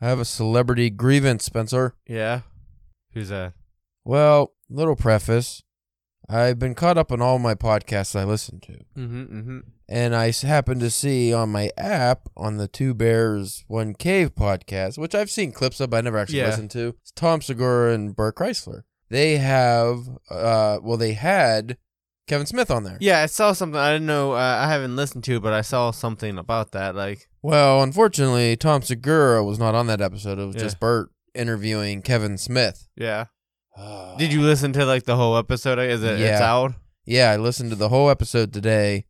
I have a celebrity grievance, Spencer. Yeah. Who's that? Well, little preface. I've been caught up on all my podcasts I listen to. Mm-hmm. Mm-hmm. And I happened to see on my app on the Two Bears One Cave podcast, which I've seen clips of, but I never actually Yeah. listened to. It's Tom Segura and Bert Kreischer. They have, uh, well, they had Kevin Smith on there. Yeah, I saw something. I didn't know. Uh, I haven't listened to, but I saw something about that. Like, Well, unfortunately, Tom Segura was not on that episode. It was Yeah. just Bert interviewing Kevin Smith. yeah. Did you listen to like the whole episode? Is it? It's Yeah. out. Yeah, I listened to the whole episode today,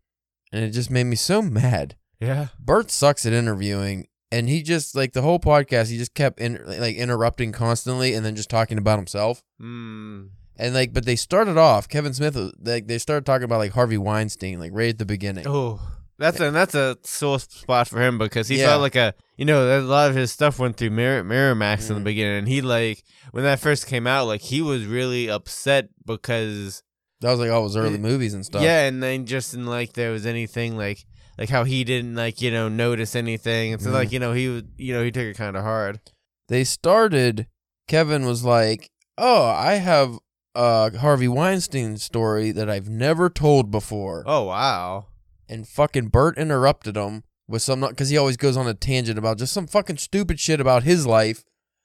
and it just made me so mad. Yeah. Bert sucks at interviewing, and he just like the whole podcast. He just kept in, like interrupting constantly, and then just talking about himself. Mm. And like, but they started off. Kevin Smith, like they started talking about like Harvey Weinstein, like right at the beginning. Oh, that's and that's a sore spot for him because he Yeah. felt like a you know a lot of his stuff went through Mir- Miramax in the Mm. beginning, and he like when that first came out, like he was really upset because That was like all his early Yeah. movies and stuff. yeah, and then just in like there was anything like like how he didn't like you know notice anything, and so Mm. like you know he was you know he took it kind of hard. they started. Kevin was like, "Oh, I have a Harvey Weinstein story that I've never told before." Oh wow, and fucking Bert interrupted him with some because he always goes on a tangent about just some fucking stupid shit about his life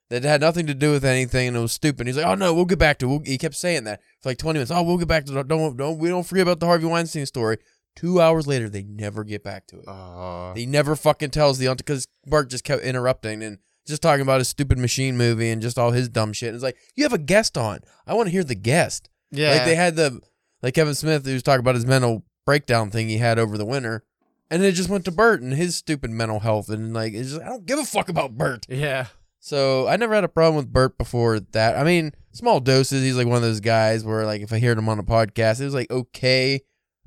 that had nothing to do with anything and it was stupid. He's like, "Oh no, we'll get back to." It. We'll, he kept saying that for like twenty minutes. Oh, we'll get back to. The, don't don't we don't forget about the Harvey Weinstein story. Two hours later, they never get back to it. oh He never fucking tells the because Bart just kept interrupting and just talking about his stupid machine movie and just all his dumb shit. And it's like you have a guest on. I want to hear the guest. yeah, Like they had the like Kevin Smith who was talking about his mental breakdown thing he had over the winter. And it just went to Bert and his stupid mental health and like it's just I don't give a fuck about Bert. yeah, So I never had a problem with Bert before that. I mean, small doses. He's like one of those guys where like if I heard him on a podcast, it was like okay,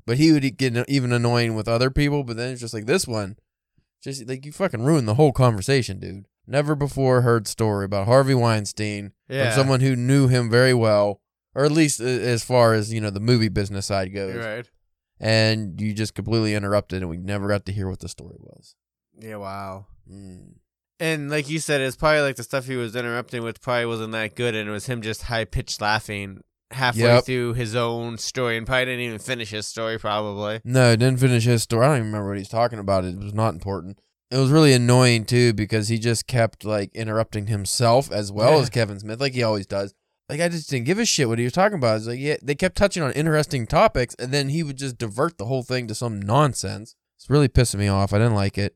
but he would get even annoying with other people. But then it's just like this one, just like you fucking ruined the whole conversation, dude. Never before heard story about Harvey Weinstein yeah. from someone who knew him very well, or at least as far as you know the movie business side goes. right. And you just completely interrupted, and we never got to hear what the story was. Yeah, wow. Mm. And like you said, it's probably like the stuff he was interrupting with probably wasn't that good, and it was him just high pitched laughing halfway Yep. through his own story, and probably didn't even finish his story. Probably. No, didn't finish his story. I don't even remember what he's talking about. It was not important. It was really annoying too because he just kept like interrupting himself as well Yeah. as Kevin Smith, like he always does. Like I just didn't give a shit what he was talking about. It's like yeah, they kept touching on interesting topics, and then he would just divert the whole thing to some nonsense. It's really pissing me off. I didn't like it,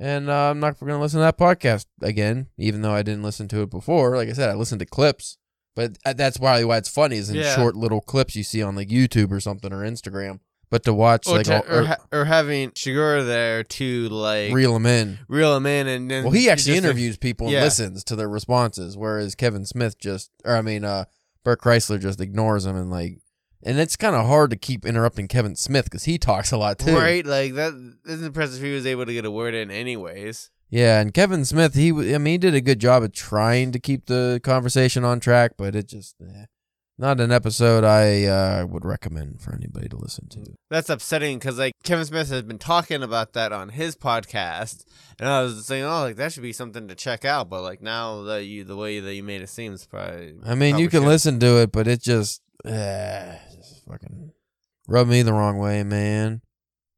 and uh, I'm not going to listen to that podcast again, even though I didn't listen to it before. Like I said, I listened to clips, but uh, that's probably why it's funny is in Yeah. short little clips you see on like YouTube or something or Instagram. But to watch Or, like to- all, or, ha- or having Segura there to like reel him in. reel him in, and then Well, he actually just, like- interviews people and yeah. listens to their responses, whereas Kevin Smith just, or I mean, uh, Bert Kreischer just ignores them and like, and it's kind of hard to keep interrupting Kevin Smith because he talks a lot too. right? Like that. It's impressive if he was able to get a word in, anyways. Yeah, and Kevin Smith, he, I mean, he did a good job of trying to keep the conversation on track, but it just, eh, not an episode I uh, would recommend for anybody to listen to. That's upsetting because like Kevin Smith has been talking about that on his podcast, and I was saying, oh, like that should be something to check out. But like now that you, the way that you made it seems probably. I mean, probably you can should. listen to it, but it just, uh, just fucking rubbed me the wrong way, man.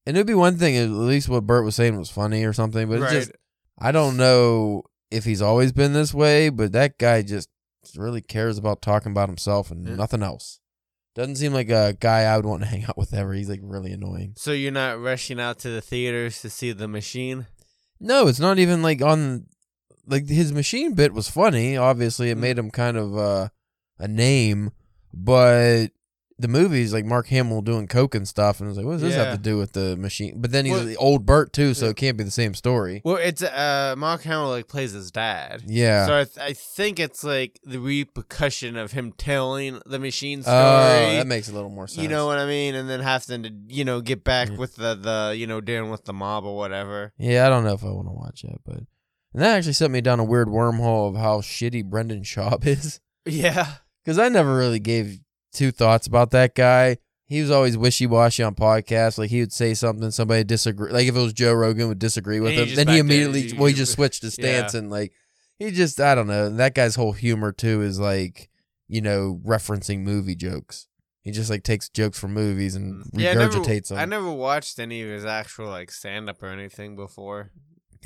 And it'd be one thing, at least what Bert was saying was funny or something, but right. it's just, I don't know if he's always been this way, but that guy just really cares about talking about himself and Yeah. nothing else. Doesn't seem like a guy I would want to hang out with ever. He's like really annoying. so you're not rushing out to the theaters to see the machine. No, it's not even like on like his machine bit was funny. Obviously, it Mm. made him kind of uh, a name, but the movies like Mark Hamill doing coke and stuff, and I was like, what does this Yeah. have to do with the machine? But then he's Well- the old Bert too, so it can't be the same story. Well, it's uh Mark Hamill like plays his dad. Yeah. So I, th- I think it's like the repercussion of him telling the machine story. Oh, that makes a little more sense. you know what I mean, and then having to you know get back with the the you know dealing with the mob or whatever. Yeah, I don't know if I want to watch that, but and that actually sent me down a weird wormhole of how shitty Brendan Schaub is. Yeah. because I never really gave two thoughts about that guy. He was always wishy washy on podcasts. Like he would say something, somebody disagree. Like if it was Joe Rogan would disagree with And him, then he immediately you- well he just switched his stance Yeah. and like he just I don't know. That guy's whole humor too is like you know referencing movie jokes. He just like takes jokes from movies and mm. Yeah, I never, regurgitates them. I never watched any of his actual like stand up or anything before.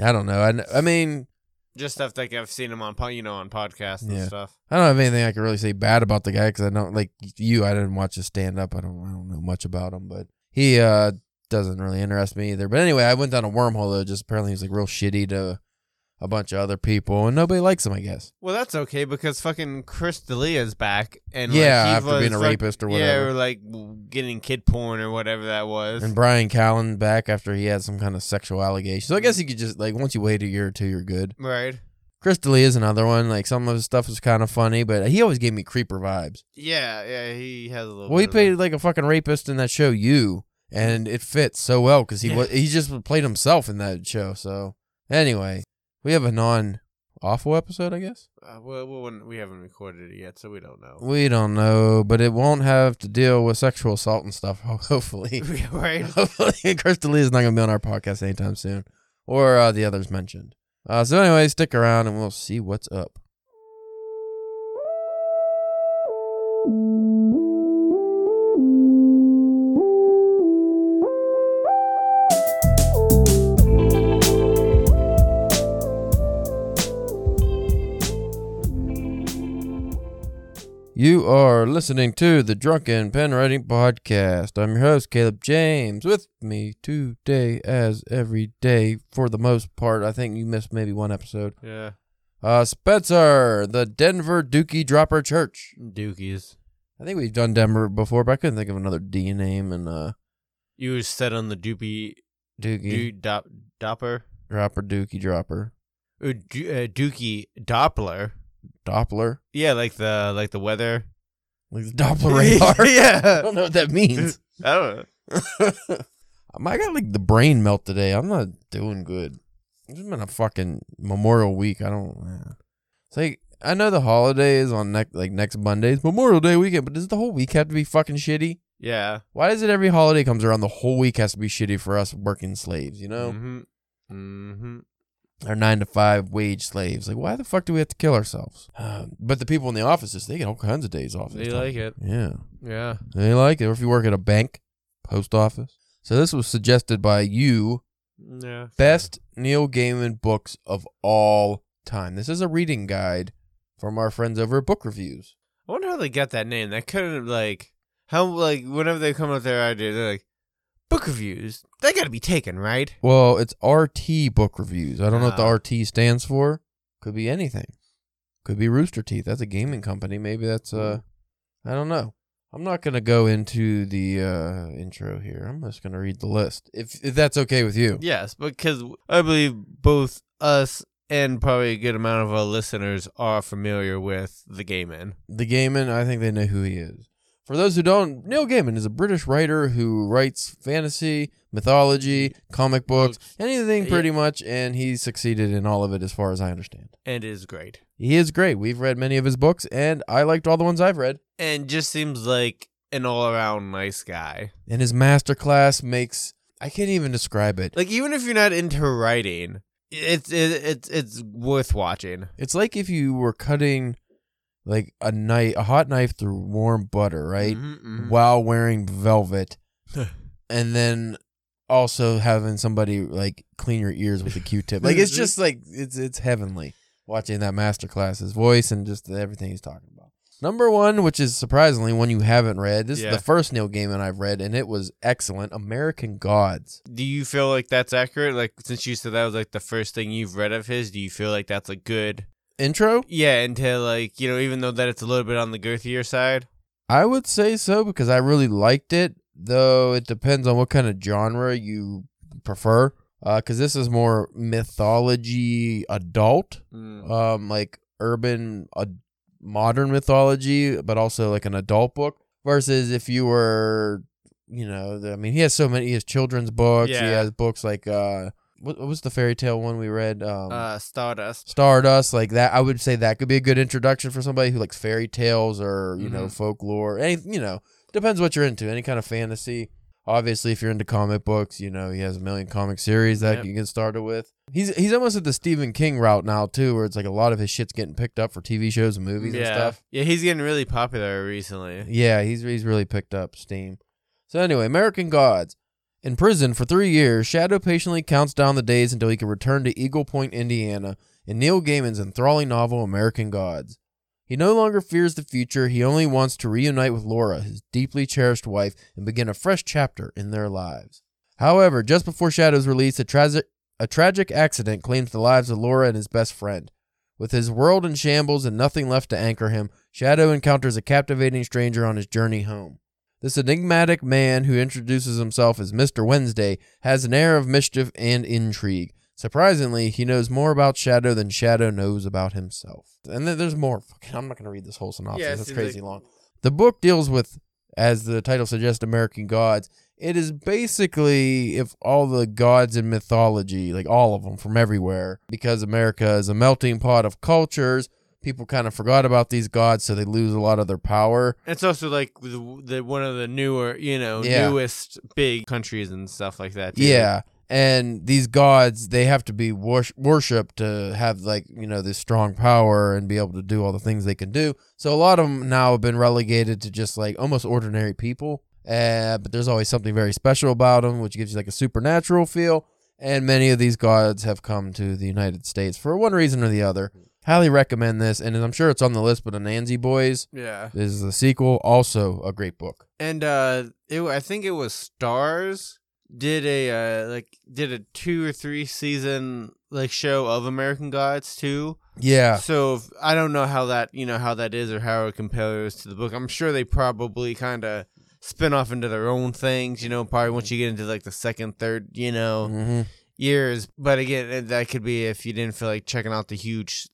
I don't know. I, I mean, Just stuff like I've seen him on, po- you know, on podcasts and Yeah. stuff. I don't have anything I can really say bad about the guy because I don't like you. I didn't watch his stand up. I don't. I don't know much about him, but he uh doesn't really interest me either. But anyway, I went down a wormhole though. Just apparently he's like real shitty to a bunch of other people, and nobody likes him. I guess. Well, that's okay because fucking Chris D'Elia's back, and yeah, like, he after being a was rapist or yeah, whatever. or like getting kid porn or whatever that was. and Bryan Callen back after he had some kind of sexual allegation. So I guess you could just like once you wait a year or two, you're good. right? Chris D'Elia is another one. Like some of his stuff was kind of funny, but he always gave me creeper vibes. Yeah, yeah, he has a little. Well, he played like a fucking rapist in that show, You, and it fits so well because he was he just played himself in that show. So anyway, we have a non awful episode, I guess. Uh, well, we we haven't recorded it yet, so we don't know. We don't know, but it won't have to deal with sexual assault and stuff. Hopefully, right? hopefully, Chris D'Elia is not going to be on our podcast anytime soon, or uh, the others mentioned. Uh, so anyway, stick around and we'll see what's up. Are listening to the Drunken Pen Writing Podcast. I'm your host, Caleb James. With me today, as every day, for the most part, I think you missed maybe one episode. Yeah, Uh, Spencer, the Denver Dookie Dropper Church. Dookies. I think we've done Denver before, but I couldn't think of another D name and uh, You set on the doopy Dookie do, dop, Dopper, Dropper Dookie Dropper do, uh, Dookie Doppler. Doppler, Yeah, like the like the weather. Like the Doppler radar. Yeah. I don't know what that means. I don't know. I got like the brain melt today. I'm not doing good. It's been a fucking Memorial Week. I don't. yeah. It's like I know the holiday is on next like next Monday's Memorial Day weekend, but does the whole week have to be fucking shitty? Yeah. Why does it every holiday comes around the whole week has to be shitty for us working slaves? You know, Mm-hmm. Mm-hmm. Our nine to five wage slaves. Like, why the fuck do we have to kill ourselves? Uh, but the people in the offices, they get all kinds of days off. They like it. Yeah. Yeah. They like it. Or if you work at a bank, post office. So this was suggested by you Yeah. Best Neil Gaiman books of all time. This is a reading guide from our friends over at Book Reviews. I wonder how they got that name. That couldn't like how like whenever they come up with their idea, they're like book reviews. They got to be taken, right? Well, it's RT Book Reviews. I don't know what Ah. the RT stands for. Could be anything. Could be Rooster Teeth. That's a gaming company. Maybe that's uh I don't know. I'm not gonna go into the uh intro here. I'm just gonna read the list. If if that's okay with you. Yes, because I believe both us and probably a good amount of our listeners are familiar with the Gaiman. The Gaiman, I think they know who he is. For those who don't, Neil Gaiman is a British writer who writes fantasy, mythology, comic books, anything Yeah. pretty much, and he's succeeded in all of it as far as I understand. And is great. He is great. We've read many of his books, and I liked all the ones I've read. And just seems like an all around nice guy. And his masterclass makes I can't even describe it. Like even if you're not into writing, it's it's it's worth watching. It's like if you were cutting like a knife, a hot knife through warm butter, right? Mhm, mhm. While wearing velvet, and then also having somebody like clean your ears with a Q-tip. Like it's just like it's it's heavenly watching that masterclass, his voice and just everything he's talking about. Number one, which is surprisingly one you haven't read. This Yeah. is the first Neil Gaiman I've read, and it was excellent. American Gods. Do you feel like that's accurate? Like since you said that was like the first thing you've read of his, do you feel like that's a good Intro? Yeah, into like, you know, even though that it's a little bit on the girthier side. I would say so because I really liked it, though it depends on what kind of genre you prefer. Because this is more mythology adult, Mm. um, like urban uh, modern mythology, but also like an adult book. Versus if you were, you know, the, I mean, he has so many. He has children's books. He has books like uh, what, what was the fairy tale one we read? Um, uh Stardust. Stardust, like that. I would say that could be a good introduction for somebody who likes fairy tales or you know Mhm. folklore. Any you know depends what you're into. Any kind of fantasy. Obviously, if you're into comic books, you know he has a million comic series that Yep. you get started with. He's he's almost at the Stephen King route now too, where it's like a lot of his shit's getting picked up for TV shows and movies and stuff. Yeah, he's getting really popular recently. Yeah, he's he's really picked up steam. So anyway, American Gods. In prison for three years, Shadow patiently counts down the days until he can return to Eagle Point, Indiana, in Neil Gaiman's enthralling novel American Gods. He no longer fears the future, he only wants to reunite with Laura, his deeply cherished wife, and begin a fresh chapter in their lives. However, just before Shadow's release, a, tragic a tragic accident claims the lives of Laura and his best friend. With his world in shambles and nothing left to anchor him, Shadow encounters a captivating stranger on his journey home. This enigmatic man who introduces himself as Mr. Wednesday has an air of mischief and intrigue. Surprisingly, he knows more about Shadow than Shadow knows about himself. And then there's more. I'm not going to read this whole synopsis. Yeah, That's crazy like- long. The book deals with, as the title suggests, American gods. It is basically if all the gods in mythology, like all of them from everywhere, because America is a melting pot of cultures. People kind of forgot about these gods, so they lose a lot of their power. It's also like the, the one of the newer, you know, Yeah. newest big countries and stuff like that. too. Yeah. And these gods, they have to be wor- worshipped to have, like, you know, this strong power and be able to do all the things they can do. So a lot of them now have been relegated to just like almost ordinary people. Uh, but there's always something very special about them, which gives you like a supernatural feel. And many of these gods have come to the United States for one reason or the other. Highly recommend this. And I'm sure it's on the list, but Anansi Boys yeah. is the sequel. Also a great book. And uh, it, I think it was Starz did a uh, like did a two or three season like show of American Gods too. Yeah. So if, I don't know how that you know how that is or how it compares to the book. I'm sure they probably kind of spin off into their own things. You know, probably once you get into like the second, third, you know, hmm years. But again, that could be if you didn't feel like checking out the huge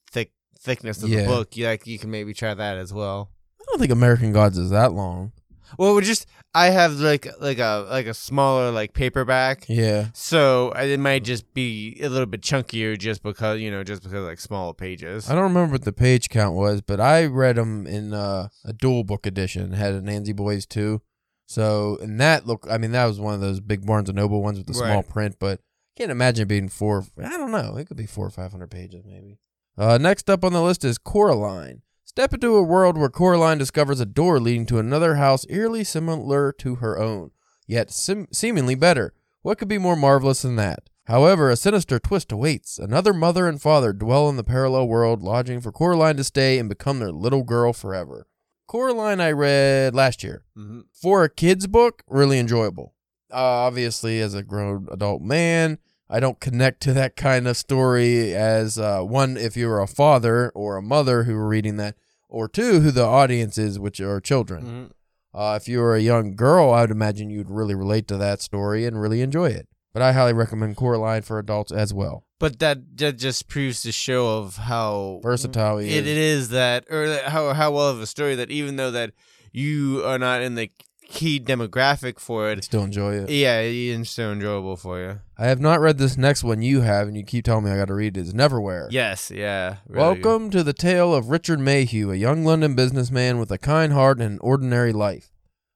thickness of Yeah. the book. You like you can maybe try that as well. I don't think American Gods is that long. Well, we just I have like like a like a smaller like paperback. Yeah. So it might just be a little bit chunkier, just because you know, just because like smaller pages. I don't remember what the page count was, but I read them in uh, a dual book edition. It had Anansi Boys too. So, and that look, I mean, that was one of those big Barnes and Noble ones with the small print, but can't imagine it being four. I don't know. It could be four or five hundred pages, maybe. Uh, next up on the list is Coraline. Step into a world where Coraline discovers a door leading to another house eerily similar to her own, yet sim- seemingly better. What could be more marvelous than that? However, a sinister twist awaits. Another mother and father dwell in the parallel world, lodging for Coraline to stay and become their little girl forever. Coraline, I read last year. Mhm. For a kid's book, really enjoyable. Uh, obviously, as a grown adult man, I don't connect to that kind of story as uh, one, if you're a father or a mother who are reading that, or two, who the audience is, which are children. Mhm. Uh, if you were a young girl, I would imagine you'd really relate to that story and really enjoy it. But I highly recommend Coraline for adults as well. But that that just proves the show of how Versatile it, is. it is that, or how how well of a story that even though that you are not in the key demographic for it, still enjoy it. yeah, it's still enjoyable for you. I have not read this next one you have, and you keep telling me I got to read it. It's Neverwhere. Yes, yeah. really good. Welcome to the tale of Richard Mayhew, a young London businessman with a kind heart and an ordinary life.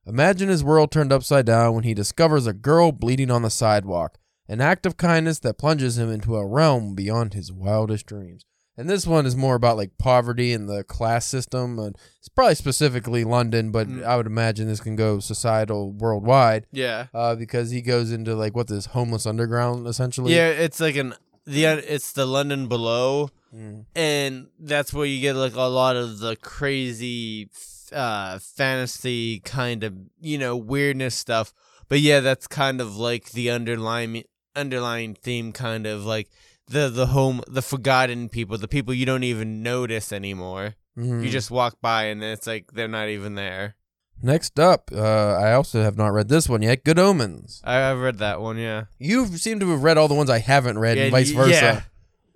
Imagine his world turned upside down when he discovers a girl bleeding on the sidewalk, an act of kindness that plunges him into a realm beyond his wildest dreams. And this one is more about like poverty and the class system, and it's probably specifically London, but Mm. I would imagine this can go societal worldwide Yeah. uh, because he goes into like what this homeless underground essentially. Yeah, it's like an the it's the London below, Mm. and that's where you get like a lot of the crazy uh fantasy kind of you know weirdness stuff. But yeah, that's kind of like the underlying underlying theme, kind of like the the home the forgotten people, the people you don't even notice anymore. Mhm. You just walk by and it's like they're not even there. Next up, uh, I also have not read this one yet. Good Omens. I, I've read that one, yeah. You seem to have read all the ones I haven't read, Yeah, and vice versa. yeah.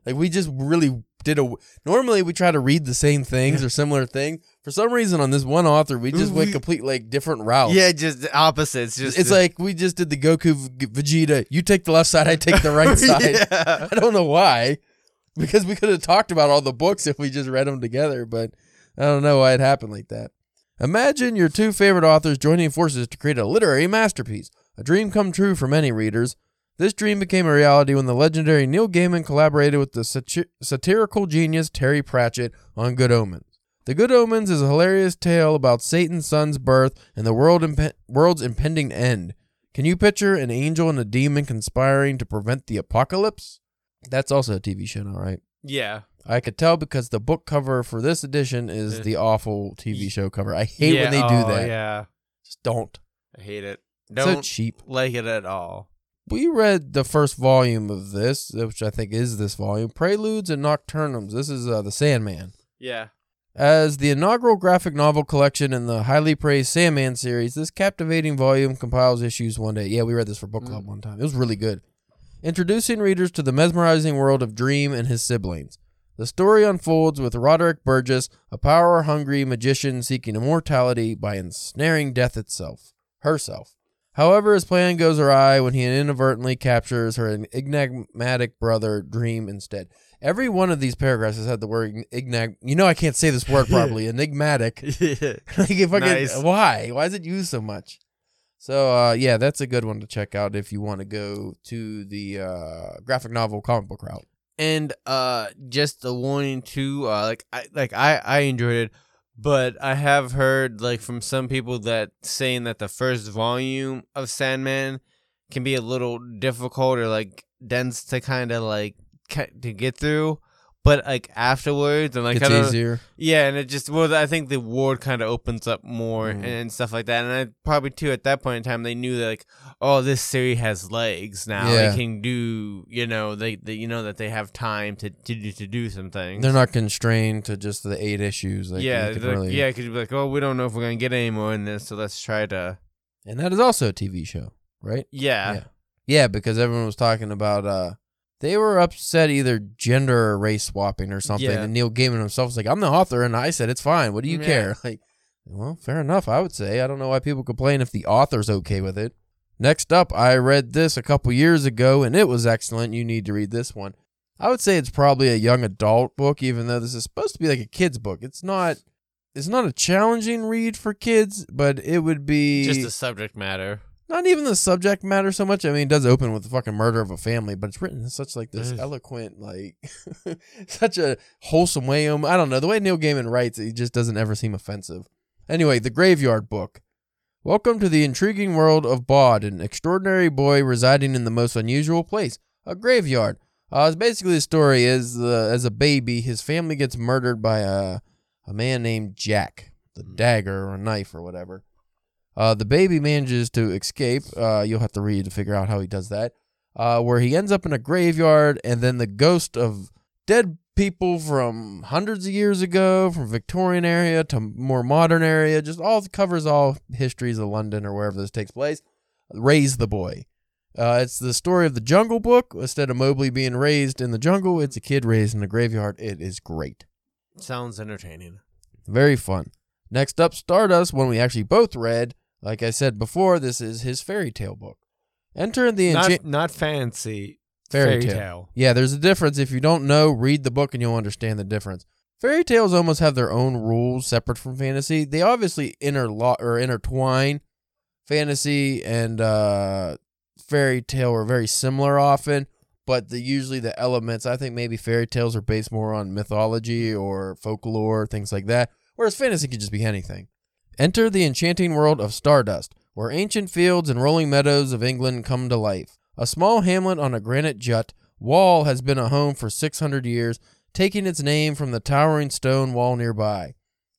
Like we just really did a. Normally we try to read the same things or similar things. For some reason, on this one author, we just went We- complete like different routes. Yeah, just opposites. Just it's like we just did the Goku V- Vegeta. You take the left side, I take the right side. yeah. I don't know why, because we could have talked about all the books if we just read them together, but I don't know why it happened like that. Imagine your two favorite authors joining forces to create a literary masterpiece. A dream come true for many readers. This dream became a reality when the legendary Neil Gaiman collaborated with the sati- satirical genius Terry Pratchett on Good Omens. The Good Omens is a hilarious tale about Satan's son's birth and the world impe- world's impending end. Can you picture an angel and a demon conspiring to prevent the apocalypse? That's also a TV show, all right. Yeah. I could tell because the book cover for this edition is the awful TV show cover. I hate yeah, when they do oh, that. Yeah. Just don't. I hate it. so Don't cheap. like it at all. We read the first volume of this, which I think is this volume, Preludes and Nocturnums. This is uh, the Sandman. Yeah. As the inaugural graphic novel collection in the highly praised Sandman series, this captivating volume compiles issues one day. Yeah, we read this for book club Mm. one time. It was really good. Introducing readers to the mesmerizing world of Dream and his siblings. The story unfolds with Roderick Burgess, a power hungry magician seeking immortality by ensnaring death itself, herself. However, his plan goes awry when he inadvertently captures her enigmatic brother, Dream, instead. Every one of these paragraphs has had the word enigmatic. You know, I can't say this word properly. enigmatic. like, if I Nice. could, why? Why is it used so much? So, uh, yeah, that's a good one to check out if you want to go to the uh, graphic novel comic book route. and uh just a warning too uh like i like i i enjoyed it but i have heard like from some people that saying that the first volume of sandman can be a little difficult or like dense to kind of like to get through but like afterwards and like It's don't- easier. yeah and it just well i think the ward kind of opens up more Mhm. and stuff like that and i probably too at that point in time they knew that like oh this series has legs now Yeah. they can do you know they, they you know that they have time to to do, to do some things They're not constrained to just the eight issues. Like, yeah like, really- yeah because you'd be like oh we don't know if we're gonna get any more in this so let's try to And that is also a TV show, right? yeah Yeah. Yeah, because everyone was talking about uh they were upset either gender or race swapping or something. Yeah. And Neil Gaiman himself was like, I'm the author and I said it's fine. What do you Yeah. care? Like, well, fair enough, I would say. I don't know why people complain if the author's okay with it. Next up, I read this a couple years ago and it was excellent. You need to read this one. I would say it's probably a young adult book, even though this is supposed to be like a kid's book. It's not it's not a challenging read for kids, but it would be just the subject matter not even the subject matter so much. I mean, it does open with the fucking murder of a family, but it's written in such like this eloquent, like such a wholesome way. Um, I don't know the way Neil Gaiman writes, he just doesn't ever seem offensive. Anyway, the Graveyard Book. Welcome to the intriguing world of Bod, an extraordinary boy residing in the most unusual place, a graveyard. Uh, it's basically the story is uh, as a baby, his family gets murdered by a a man named Jack, the Mm. dagger or a knife or whatever. Uh, the baby manages to escape. Uh, you'll have to read to figure out how he does that. Uh, where he ends up in a graveyard, and then the ghost of dead people from hundreds of years ago, from Victorian area to more modern area, just all covers all histories of London or wherever this takes place. Raise the boy. Uh, it's the story of the Jungle Book. Instead of Mowgli being raised in the jungle, it's a kid raised in a graveyard. It is great. sounds entertaining Very fun. Next up, Stardust, one we actually both read. Like I said before, this is his fairy tale book. Enter the not not fancy Fairy fairy, tale. tale. Yeah, there's a difference. If you don't know, read the book and you'll understand the difference. Fairy tales almost have their own rules separate from fantasy. They obviously interlock or intertwine. Fantasy and uh, fairy tale are very similar often, but the usually the elements. I think maybe fairy tales are based more on mythology or folklore, things like that. Whereas fantasy could just be anything. Enter the enchanting world of Stardust, where ancient fields and rolling meadows of England come to life. A small hamlet on a granite jut, Wall has been a home for 600 years, taking its name from the towering stone wall nearby.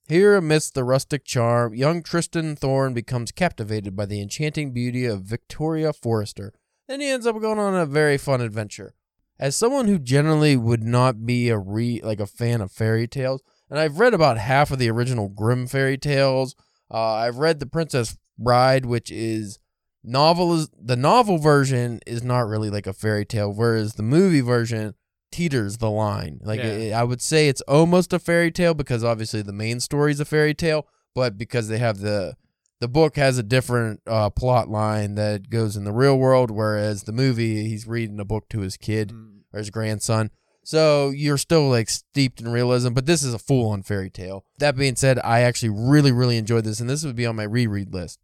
Here, amidst the rustic charm, young Tristan Thorne becomes captivated by the enchanting beauty of Victoria Forester. Then he ends up going on a very fun adventure. As someone who generally would not be a re like a fan of fairy tales, and I've read about half of the original Grimm fairy tales. Uh, I've read The Princess Bride, which is novel is the novel version is not really like a fairy tale, whereas the movie version teeters the line. Like Yeah. it- I would say it's almost a fairy tale because obviously the main story is a fairy tale, but because they have the the book has a different uh, plot line that goes in the real world, whereas the movie he's reading a book to his kid Mm. or his grandson. So you're still like steeped in realism, but this is a full on fairy tale. That being said, I actually really, really enjoyed this, and this would be on my reread list.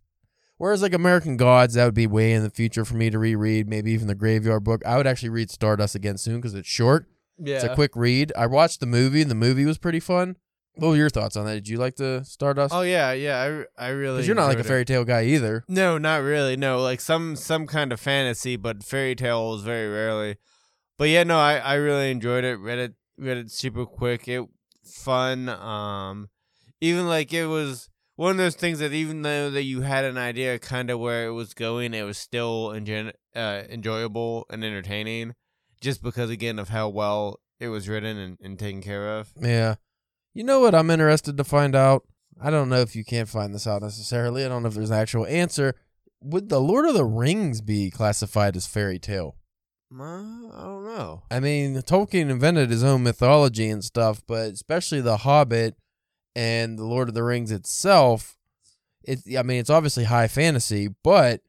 Whereas like American Gods, that would be way in the future for me to reread. Maybe even the Graveyard Book. I would actually read Stardust again soon because it's short. Yeah. It's a quick read. I watched the movie, and the movie was pretty fun. What were your thoughts on that? Did you like the Stardust? Oh yeah, yeah. I, I really. Because you're not like a fairy tale guy either. No, not really. No, like some some kind of fantasy, but fairy tales very rarely. But yeah, no, I, I really enjoyed it. Read it read it super quick. It fun. Um, even like it was one of those things that even though that you had an idea kind of where it was going, it was still enjoy- uh, enjoyable and entertaining, just because again of how well it was written and, and taken care of. Yeah. You know what I'm interested to find out? I don't know if you can't find this out necessarily. I don't know if there's an actual answer. Would the Lord of the Rings be classified as fairy tale? Uh, I don't know. I mean, Tolkien invented his own mythology and stuff, but especially The Hobbit and The Lord of the Rings itself, it I mean, it's obviously high fantasy, but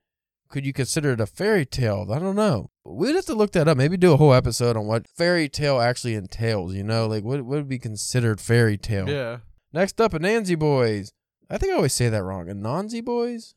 could you consider it a fairy tale? I don't know. We'd have to look that up. Maybe do a whole episode on what fairy tale actually entails, you know? Like what, what would be considered fairy tale? Yeah, Next up, Anansi Boys. I think I always say that wrong. Anansi Boys?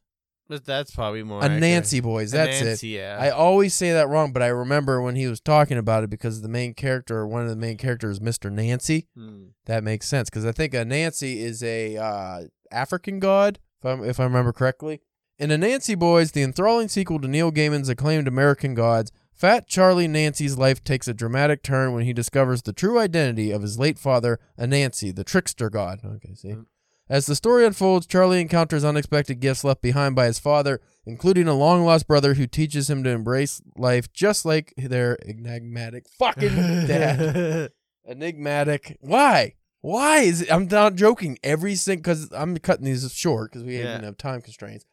But that's probably more. Anansi Boys. That's it. Yeah. I always say that wrong, but I remember when he was talking about it because the main character, one of the main characters, is Mr. Nancy. Hmm. That makes sense because I think Anansi is a uh, African god, if, I'm, if I remember correctly. In Anansi Boys, the enthralling sequel to Neil Gaiman's acclaimed American Gods, Fat Charlie Nancy's life takes a dramatic turn when he discovers the true identity of his late father, Anansi, the trickster god. Okay, see. Mhm. As the story unfolds, Charlie encounters unexpected gifts left behind by his father, including a long lost brother who teaches him to embrace life just like their enigmatic fucking dad. Enigmatic. Why? Why is it? I'm not joking. Every single because I'm cutting these short because we Yeah. even have time constraints.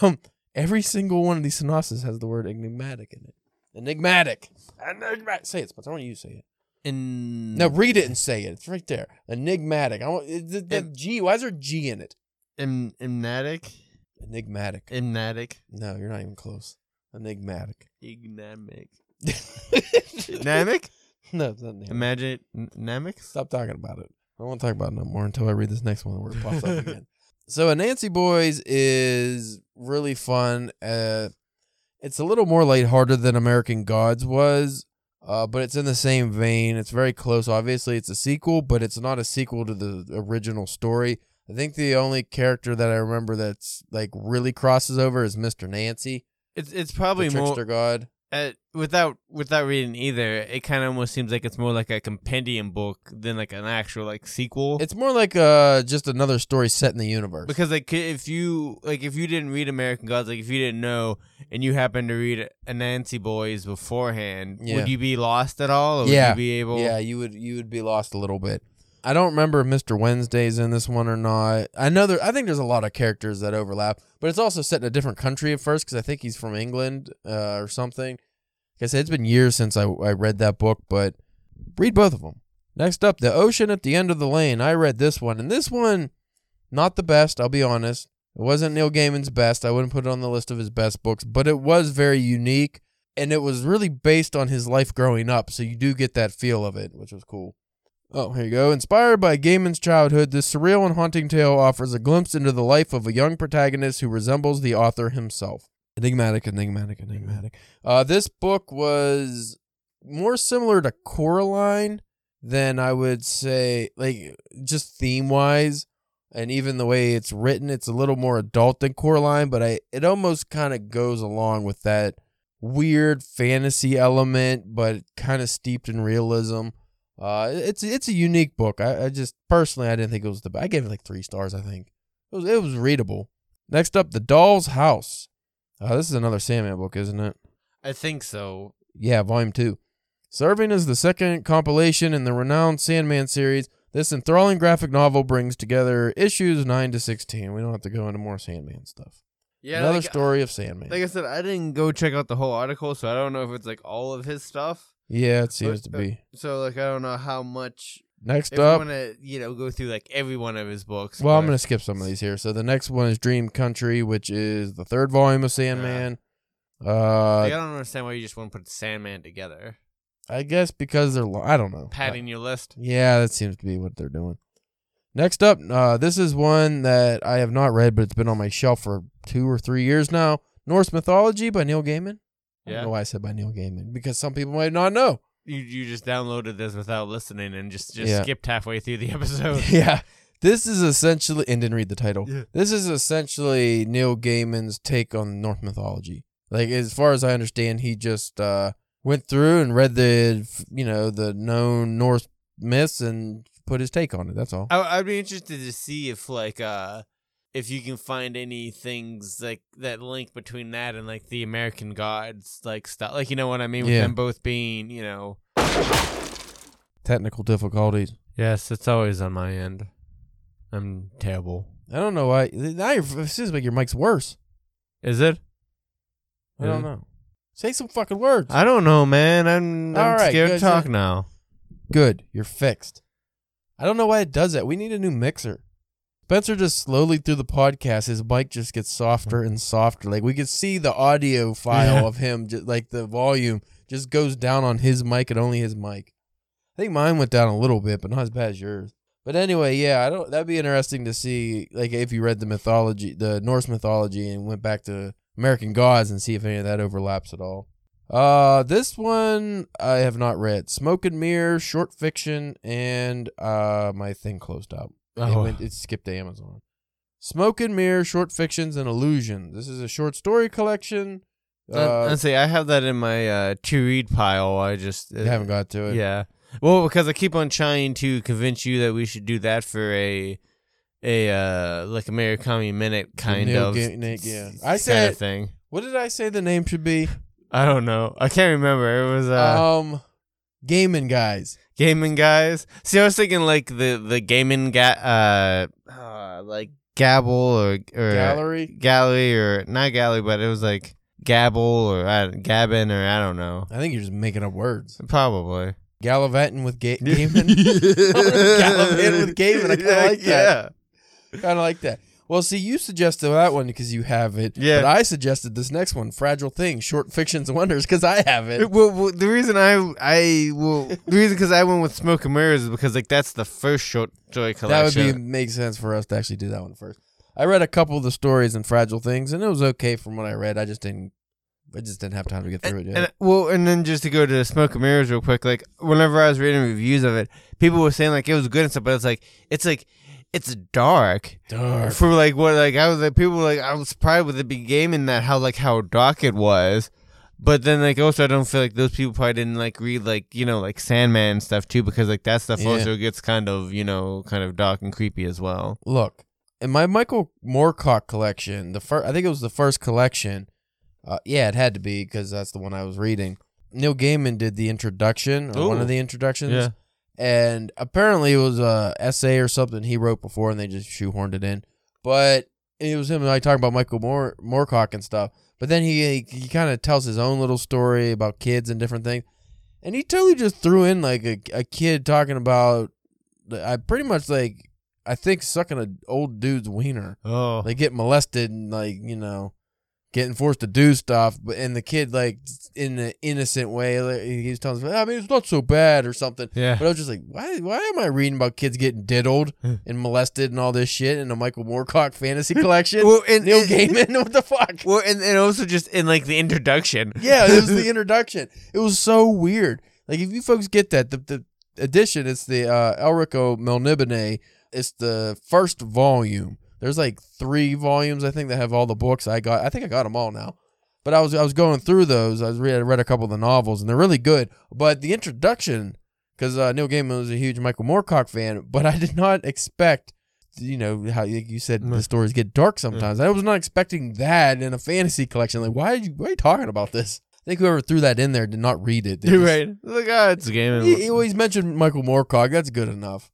Um, every single one of these synopses has the word enigmatic in it. Enigmatic. Enigmatic. Say it, Spencer. I want you to say it. In No, read it and say it. It's right there. Enigmatic. I want the, the En- G. Why is there G in it? Em- Emnatic. Enigmatic. Emnatic. No, you're not even close. Enigmatic. Enigmatic. Namic? no, it's not. Imagine Namic? Stop talking about it. I won't talk about it no more until I read this next one where it pops up again. So, Anansi Boys is really fun. Uh, it's a little more lighthearted than American Gods was, uh, but it's in the same vein. It's very close. Obviously, it's a sequel, but it's not a sequel to the original story. I think the only character that I remember that's like really crosses over is Mr. Nancy, It's it's the probably trickster more god. Uh, without without reading either. It kind of almost seems like it's more like a compendium book than like an actual like sequel. It's more like uh, just another story set in the universe. because like if you like if you didn't read American Gods, like if you didn't know and you happened to read Anansi Boys beforehand, Yeah. would you be lost at all? Or Yeah. would you be able? Yeah, you would you would be lost a little bit. I don't remember if Mr. Wednesday's in this one or not. I know there. I think there's a lot of characters that overlap, but it's also set in a different country at first because I think he's from England uh, or something. Like I said, it's been years since I, I read that book, but read both of them. Next up, The Ocean at the End of the Lane. I read this one, and this one, not the best, I'll be honest. It wasn't Neil Gaiman's best. I wouldn't put it on the list of his best books, but it was very unique, and it was really based on his life growing up, so you do get that feel of it, which was cool. Oh, here you go. Inspired by Gaiman's childhood, this surreal and haunting tale offers a glimpse into the life of a young protagonist who resembles the author himself. Enigmatic, enigmatic, enigmatic. Uh, this book was more similar to Coraline than I would say, like, just theme wise. And even the way it's written, it's a little more adult than Coraline, but I it almost kind of goes along with that weird fantasy element, but kind of steeped in realism. Uh, it's it's a unique book. I, I just personally I didn't think it was the best. I gave it like three stars. I think it was it was readable. Next up, The Doll's House. Uh, this is another Sandman book, isn't it? I think so. Yeah, volume two. Serving as the second compilation in the renowned Sandman series, this enthralling graphic novel brings together issues nine to sixteen. We don't have to go into more Sandman stuff. Yeah, Another like, story of Sandman. Like I said, I didn't go check out the whole article, so I don't know if it's like all of his stuff. Yeah, it seems to But, uh, be. So like I don't know how much. Next If up, want to, you know, go through like every one of his books. Well, I'm going to skip some of these here. So the next one is Dream Country, which is the third volume of Sandman. Like, Uh, I don't understand why you just want to put Sandman together. I guess because they're, lo- I don't know. Padding your list. Yeah, that seems to be what they're doing. Next up, uh, this is one that I have not read, but it's been on my shelf for two or three years now. Norse Mythology by Neil Gaiman. I Yeah. don't know why I said by Neil Gaiman because some people might not know. You you just downloaded this without listening and just just Yeah. skipped halfway through the episode. yeah. This is essentially, and didn't read the title. Yeah. This is essentially Neil Gaiman's take on Norse mythology. Like, as far as I understand, he just uh, went through and read the, you know, the known Norse myths and put his take on it. That's all. I, I'd be interested to see if like uh if you can find any things like that link between that and like the American gods like stuff like you know what I mean with Yeah. them both being you know Technical difficulties. yes it's always on my end I'm terrible I don't know why. Now you're, it seems like your mic's worse. is it I don't Yeah. know. Say some fucking words. I don't know man I'm, I'm All right, scared good, to uh, talk now Good. You're fixed. I don't know why it does that. We need a new mixer. Spencer just slowly through the podcast, his mic just gets softer and softer. Like we could see the audio file Yeah. of him, just like the volume just goes down on his mic and only his mic. I think mine went down a little bit, but not as bad as yours. But anyway, yeah, I don't. That'd be interesting to see, like if you read the mythology, the Norse mythology, and went back to American gods and see if any of that overlaps at all. Uh, this one I have not read. Smoke and Mirror, short fiction, and uh, my thing closed up. It, Oh. went, it skipped to Amazon. Smoke and Mirror, short fictions and illusions. This is a short story collection. uh, Uh, say I have that in my uh to read pile I just uh, haven't got to it. Yeah. Well, because I keep on trying to convince you that we should do that for a a uh like a Murakami minute kind Neil of Ga- Nick, yeah. I kind said- of thing. What did I say the name should be? I don't know. I can't remember. It was uh um, Gaming Guys. gaming guys. See, I was thinking like the the gaming ga- uh, uh like Gabble or or Gallery. gallery or not gallery, but it was like Gabble or uh, Gabbin or I don't know. I think you're just making up words. Probably. Gallivanting with ga- Gaiman. Gallivanting with Gaiman. I kind of like that. Yeah. Kind of like that. Well, see, you suggested that one because you have it. Yeah. But I suggested this next one, Fragile Things, Short Fictions and Wonders, because I have it. Well, well, the reason I I well the reason because I went with Smoke and Mirrors is because like that's the first short story collection. That would be make sense for us to actually do that one first. I read a couple of the stories in Fragile Things, and it was okay from what I read. I just didn't, I just didn't have time to get through it yet. and well, and then just to go to Smoke and Mirrors real quick, like whenever I was reading reviews of it, people were saying like it was good and stuff, but it's like it's like it's dark Dark. for like what like I was like people were like I was surprised with it be gaming that how like how dark it was. But then, like, also, I don't feel like those people probably didn't like read, like, you know, like Sandman stuff too, because like that stuff Yeah. also gets kind of, you know, kind of dark and creepy as well. Look, in my Michael Moorcock collection, the first, I think it was the first collection. Uh, yeah, it had to be because that's the one I was reading. Neil Gaiman did the introduction, or one Ooh. of the introductions. Yeah. And apparently it was a essay or something he wrote before, and they just shoehorned it in. But it was him and I talking about Michael Moore, Moorcock and stuff. But then he he kind of tells his own little story about kids and different things, and he totally just threw in like a, a kid talking about I pretty much like I think sucking an old dude's wiener. Oh. They get molested and like you know getting forced to do stuff, but and the kid like in an innocent way, like, he was telling us, I mean, it's not so bad or something. yeah. But I was just like, why? Why am I reading about kids getting diddled and molested and all this shit in a Michael Moorcock fantasy collection? Well, and, Neil and- Gaiman, what the fuck? Well, and, and also just in like the introduction. Yeah, it was the introduction. It was so weird. Like if you folks get that, the the edition, it's the uh, Elric of Melniboné. It's the first volume. There's like three volumes, I think, that have all the books. I got. I think I got them all now. But I was I was going through those. I was read I read a couple of the novels, and they're really good. But the introduction, because uh, Neil Gaiman was a huge Michael Moorcock fan, but I did not expect. You know how you said the Mm. stories get dark sometimes. I was not expecting that in a fantasy collection. Like, why are you, why are you talking about this? I think whoever threw that in there did not read it. You're right. Like, ah, it's a game. He, he always mentioned Michael Moorcock. That's good enough.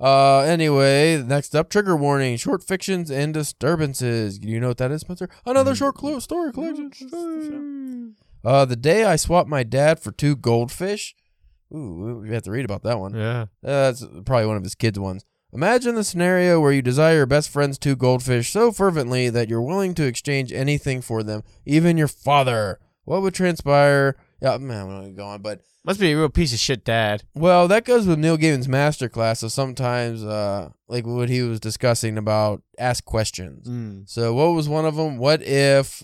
Uh, anyway, next up, trigger warning: short fictions and disturbances. Do you know what that is, Spencer? Another Mm. short clo- story collection. Uh, the day I swapped my dad for two goldfish. Ooh, we have to read about that one. yeah. That's probably one of his kids' ones. Imagine the scenario where you desire your best friend's two goldfish so fervently that you're willing to exchange anything for them, even your father. What would transpire Yeah, man, I'm not going, but Must be a real piece of shit dad. well, that goes with Neil Gaiman's masterclass. So sometimes, uh, like what he was discussing about ask questions. Mm. So what was one of them? What if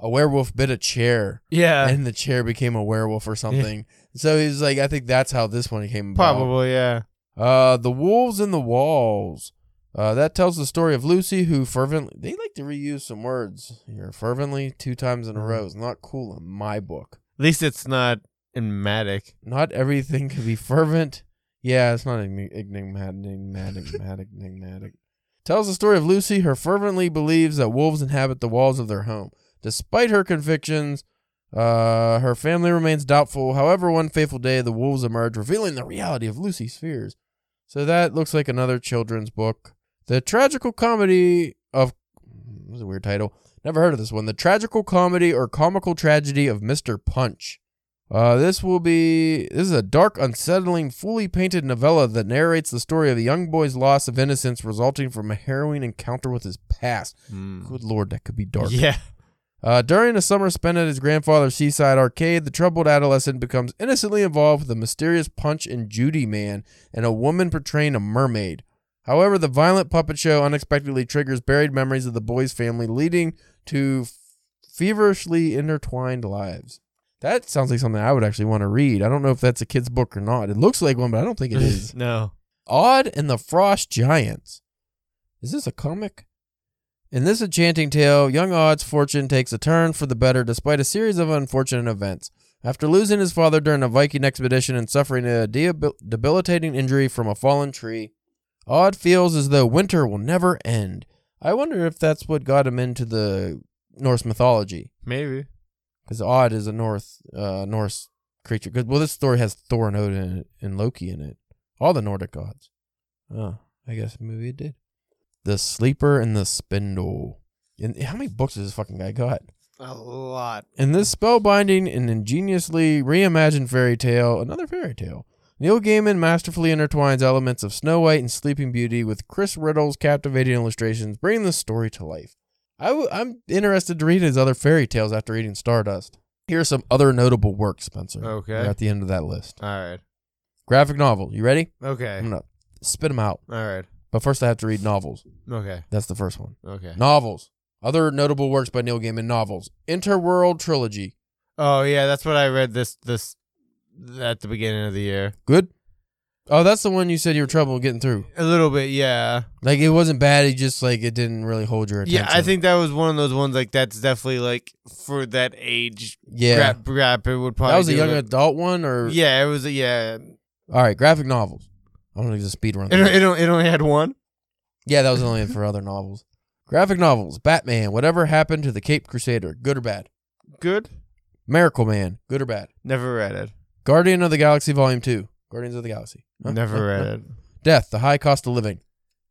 a werewolf bit a chair Yeah. and the chair became a werewolf or something? So he's like, I think that's how this one came about. Probably, yeah. Uh, the wolves in the walls. Uh, that tells the story of Lucy, who fervently. They like to reuse some words here. Fervently, two times in a row. is not cool in my book. Least it's not enigmatic. Not everything can be fervent. Yeah, it's not enigmatic, enigmatic, enigmatic. Tells the story of Lucy, who fervently believes that wolves inhabit the walls of their home. Despite her convictions, uh, her family remains doubtful. However, one fateful day, the wolves emerge, revealing the reality of Lucy's fears. So that looks like another children's book. The tragical comedy of. That's a weird title. Never heard of this one. The tragical comedy or comical tragedy of Mr. Punch. Uh, this will be. This is a dark, unsettling, fully painted novella that narrates the story of a young boy's loss of innocence resulting from a harrowing encounter with his past. Good lord, that could be dark. Yeah. Uh, during a summer spent at his grandfather's seaside arcade, the troubled adolescent becomes innocently involved with a mysterious Punch and Judy man and a woman portraying a mermaid. However, the violent puppet show unexpectedly triggers buried memories of the boy's family, leading to feverishly intertwined lives. That sounds like something I would actually want to read. I don't know if that's a kid's book or not. It looks like one, but I don't think it is. no. Odd and the Frost Giants. Is this a comic? In this enchanting tale, young Odd's fortune takes a turn for the better despite a series of unfortunate events. After losing his father during a Viking expedition and suffering a debil- debilitating injury from a fallen tree, Odd feels as though winter will never end. I wonder if that's what got him into the Norse mythology, Maybe. because Odd is a North uh, Norse creature. 'Cause- well, this story has Thor and Odin in it, and Loki in it. All the Nordic gods. Oh, I guess maybe it did. The Sleeper and the Spindle. And how many books has this fucking guy got? A lot. In this spellbinding and ingeniously reimagined fairy tale, another fairy tale, Neil Gaiman masterfully intertwines elements of Snow White and Sleeping Beauty with Chris Riddell's captivating illustrations, bringing the story to life. i w- I'm interested to read his other fairy tales after reading Stardust. Here are some other notable works, Spencer. Okay. We're at the end of that list. All right. Graphic novel. You ready? Okay. I'm gonna spit them out. All right. But first, I have to read novels. Okay. That's the first one. Okay. Novels. Other notable works by Neil Gaiman. Novels. Interworld trilogy. Oh yeah, that's what I read this this at the beginning of the year. Good. Oh, that's the one you said you were trouble getting through. A little bit, yeah. Like it wasn't bad. It just like it didn't really hold your attention. Yeah, I think that was one of those ones like that's definitely like for that age. Yeah. Grab it would probably. that was a young it. adult one, or Yeah, it was. A, yeah, All right, graphic novels. I'm gonna just speed run. it, it, it only had one. Yeah, that was only for other novels. Graphic novels. Batman. Whatever happened to the Cape Crusader? Good or bad? Good. Miracle Man. Good or bad? Never read it. Guardian of the Galaxy Volume Two. Guardians of the Galaxy. Huh? Never Huh? read Huh? it. Death. The High Cost of Living.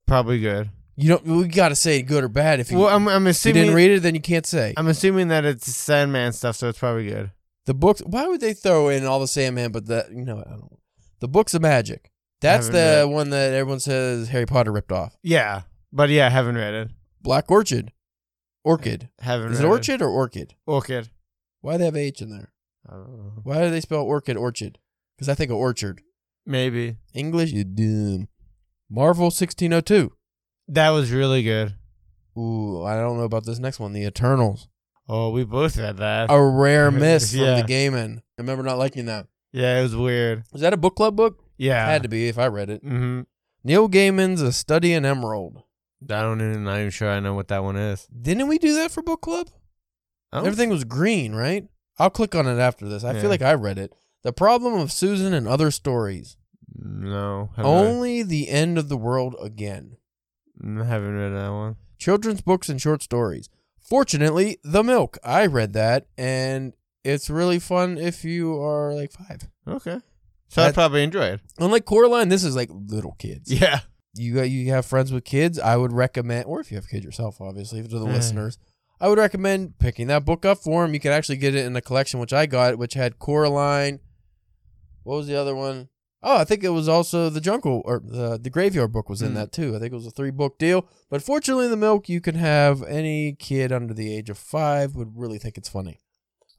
Probably good. You don't. We gotta say good or bad. If you, Well, I'm I'm if you assuming didn't read it, then you can't say. I'm assuming that it's Sandman stuff, so it's probably good. The books. Why would they throw in all the Sandman? But that you know, I don't. The books of magic. That's the read. one that everyone says Harry Potter ripped off. Yeah, but yeah, haven't read it. Black Orchid. Orchid. Haven't. Is it orchid or orchid? Orchid. Why do they have H in there? I don't know. Why do they spell orchid orchid? Because I think of orchard. Maybe English, you dumb. Marvel 1602. that was really good. Ooh, I don't know about this next one. The Eternals. Oh, we both read that. A rare miss from Yeah. the Gaiman. I remember not liking that. Yeah, it was weird. Was that a book club book? Yeah, Had to be if I read it. Mm-hmm. Neil Gaiman's A Study in Emerald. I don't even. Not even sure I know what that one is. Didn't we do that for book club? Oh. Everything was green, right? I'll click on it after this. I Yeah. feel like I read it. The Problem of Susan and Other Stories. No, Only the End of the World Again. Mm, haven't read that one. Children's books and short stories. Fortunately, The Milk. I read that, and it's really fun if you are like five. Okay, so I'd probably enjoy it. Unlike Coraline, this is like little kids. Yeah, You got you have friends with kids. I would recommend, or if you have kids yourself, obviously to the listeners, I would recommend picking that book up for him. You could actually get it in a collection, which I got, which had Coraline. What was the other one? Oh, I think it was also the Jungle or the the Graveyard book was in Hmm. that too. I think it was a three book deal. But fortunately, in the milk you can have any kid under the age of five would really think it's funny.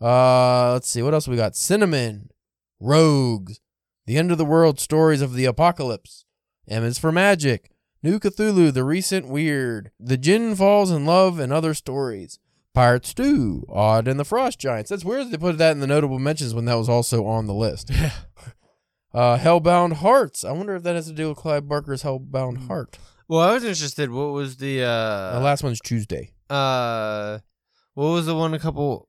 Uh, let's see what else we got. Cinnamon, Rogues, The End of the World: Stories of the Apocalypse, M is for Magic, New Cthulhu: The Recent Weird, The Djinn Falls in Love, and Other Stories. Pirates Stew, Odd and the Frost Giants. That's weird they put that in the notable mentions when that was also on the list. uh, Hellbound Hearts. I wonder if that has to do with Clive Barker's Hellbound Heart. Well, I was interested. What was the the uh last one's Tuesday. uh what was the one a couple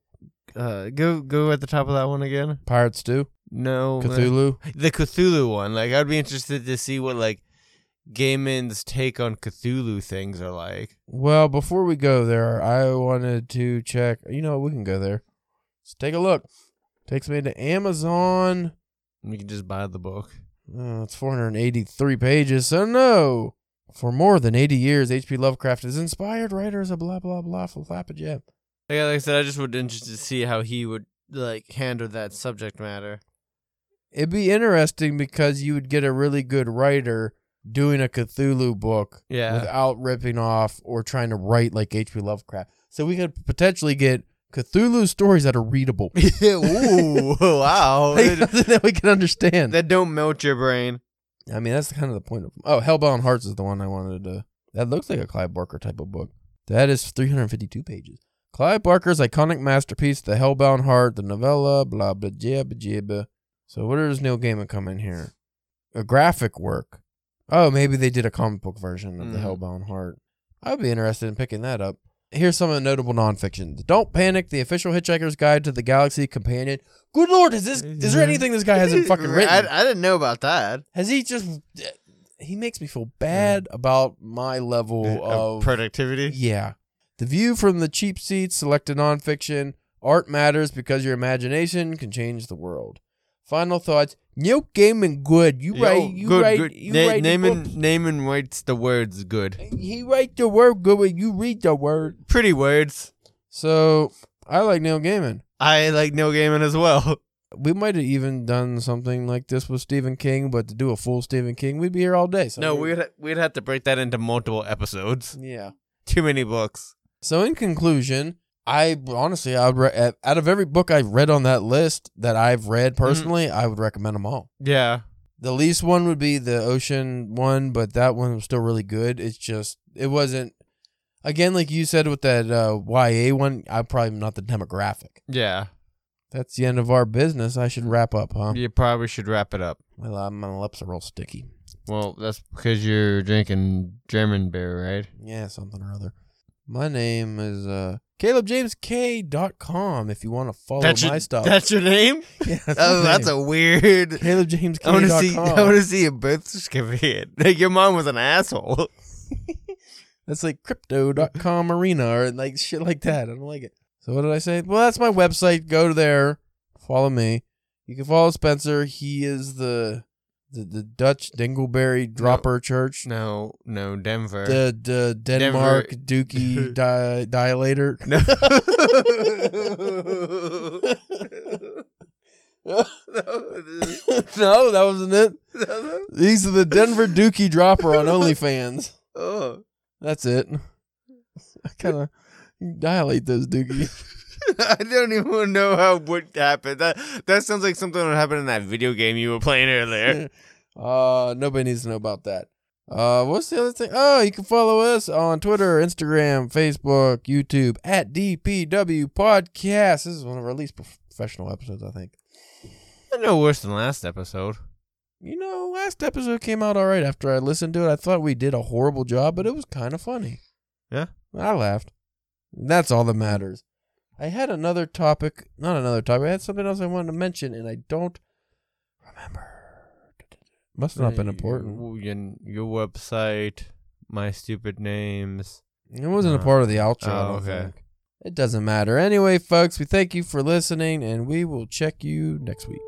uh go go at the top of that one again? Pirates Stew, No. man. Cthulhu. The Cthulhu one. Like I'd be interested to see what like Gaiman's take on Cthulhu things are like. Well, before we go there, I wanted to check. You know, we can go there. Let's take a look. Takes me to Amazon. We can just buy the book. Uh, it's 483 pages, so no. For more than 80 years, H.P. Lovecraft has inspired writers of blah blah blah for flapajam. Yeah, like I said, I just would interested to see how he would like handle that subject matter. It'd be interesting because you would get a really good writer doing a Cthulhu book Yeah. without ripping off or trying to write like H.P. Lovecraft. So we could potentially get Cthulhu stories that are readable. Ooh, wow. Like, that, we can understand. that don't melt your brain. I mean, that's kind of the point of. Oh, Hellbound Hearts is the one I wanted to. That looks like a Clive Barker type of book. That is 352 pages. Clive Barker's iconic masterpiece, The Hellbound Heart, the novella, blah blah jibba jibba. So where does Neil Gaiman come in here? A graphic work. Oh, maybe they did a comic book version of The Mm. Hellbound Heart. I'd be interested in picking that up. Here's some of the notable nonfiction. Don't Panic, the official Hitchhiker's Guide to the Galaxy Companion. Good lord, is this is there anything this guy hasn't fucking written? I, I didn't know about that. Has he just? He makes me feel bad about my level Of of productivity. yeah. The view from the cheap seats, selected nonfiction. Art matters because your imagination can change the world. Final thoughts. Neil Gaiman, good. You Yo, write. You good, write. good. You Na- write. the Naaman, books. Naaman writes the words good. He write the word good when you read the word. Pretty words. So I like Neil Gaiman. I like Neil Gaiman as well. We might have even done something like this with Stephen King, but to do a full Stephen King, we'd be here all day. So no, we- we'd ha- we'd have to break that into multiple episodes. yeah. Too many books. So in conclusion, I honestly, I would re- out of every book I've read on that list that I've read personally, I would recommend them all. Yeah. The least one would be the Ocean one, but that one was still really good. It's just it wasn't. Again, like you said with that uh, YA one, I'm probably not the demographic. Yeah. That's the end of our business. I should wrap up, huh? You probably should wrap it up. My, uh, my lips are real sticky. Well, that's because you're drinking German beer, right? Yeah, something or other. My name is uh, CalebJamesK.com if you want to follow That's my your, stuff. That's your name? yeah, that's oh, my that's name. a weird. CalebJamesK.com. I want to see. I want to see a birth certificate. Like your mom was an asshole. That's like crypto.com arena or like shit like that. I don't like it. So what did I say? Well, that's my website. Go to there. Follow me. You can follow Spencer. He is the the, the Dutch Dingleberry Dropper Church. No, no, Denver. The the Denmark Dookie di- Dilator. no. no, that wasn't it. These are the Denver Dookie Dropper on OnlyFans. oh. That's it. I kind of dilate those dookies. I don't even know how what happened. That that sounds like something that happened in that video game you were playing earlier. Uh, nobody needs to know about that. Uh, what's the other thing? Oh, you can follow us on Twitter, Instagram, Facebook, YouTube at DPW Podcast. This is one of our least professional episodes, I think. no worse than last episode. You know, last episode came out all right after I listened to it. I thought we did a horrible job, but it was kind of funny. Yeah? I laughed. That's all that matters. I had another topic, not another topic. I had something else I wanted to mention, and I don't remember. Must have not been important. Your, your website, my stupid names. It wasn't a Uh, part of the outro. Oh, okay. think. It doesn't matter. Anyway, folks, we thank you for listening, and we will check you next week.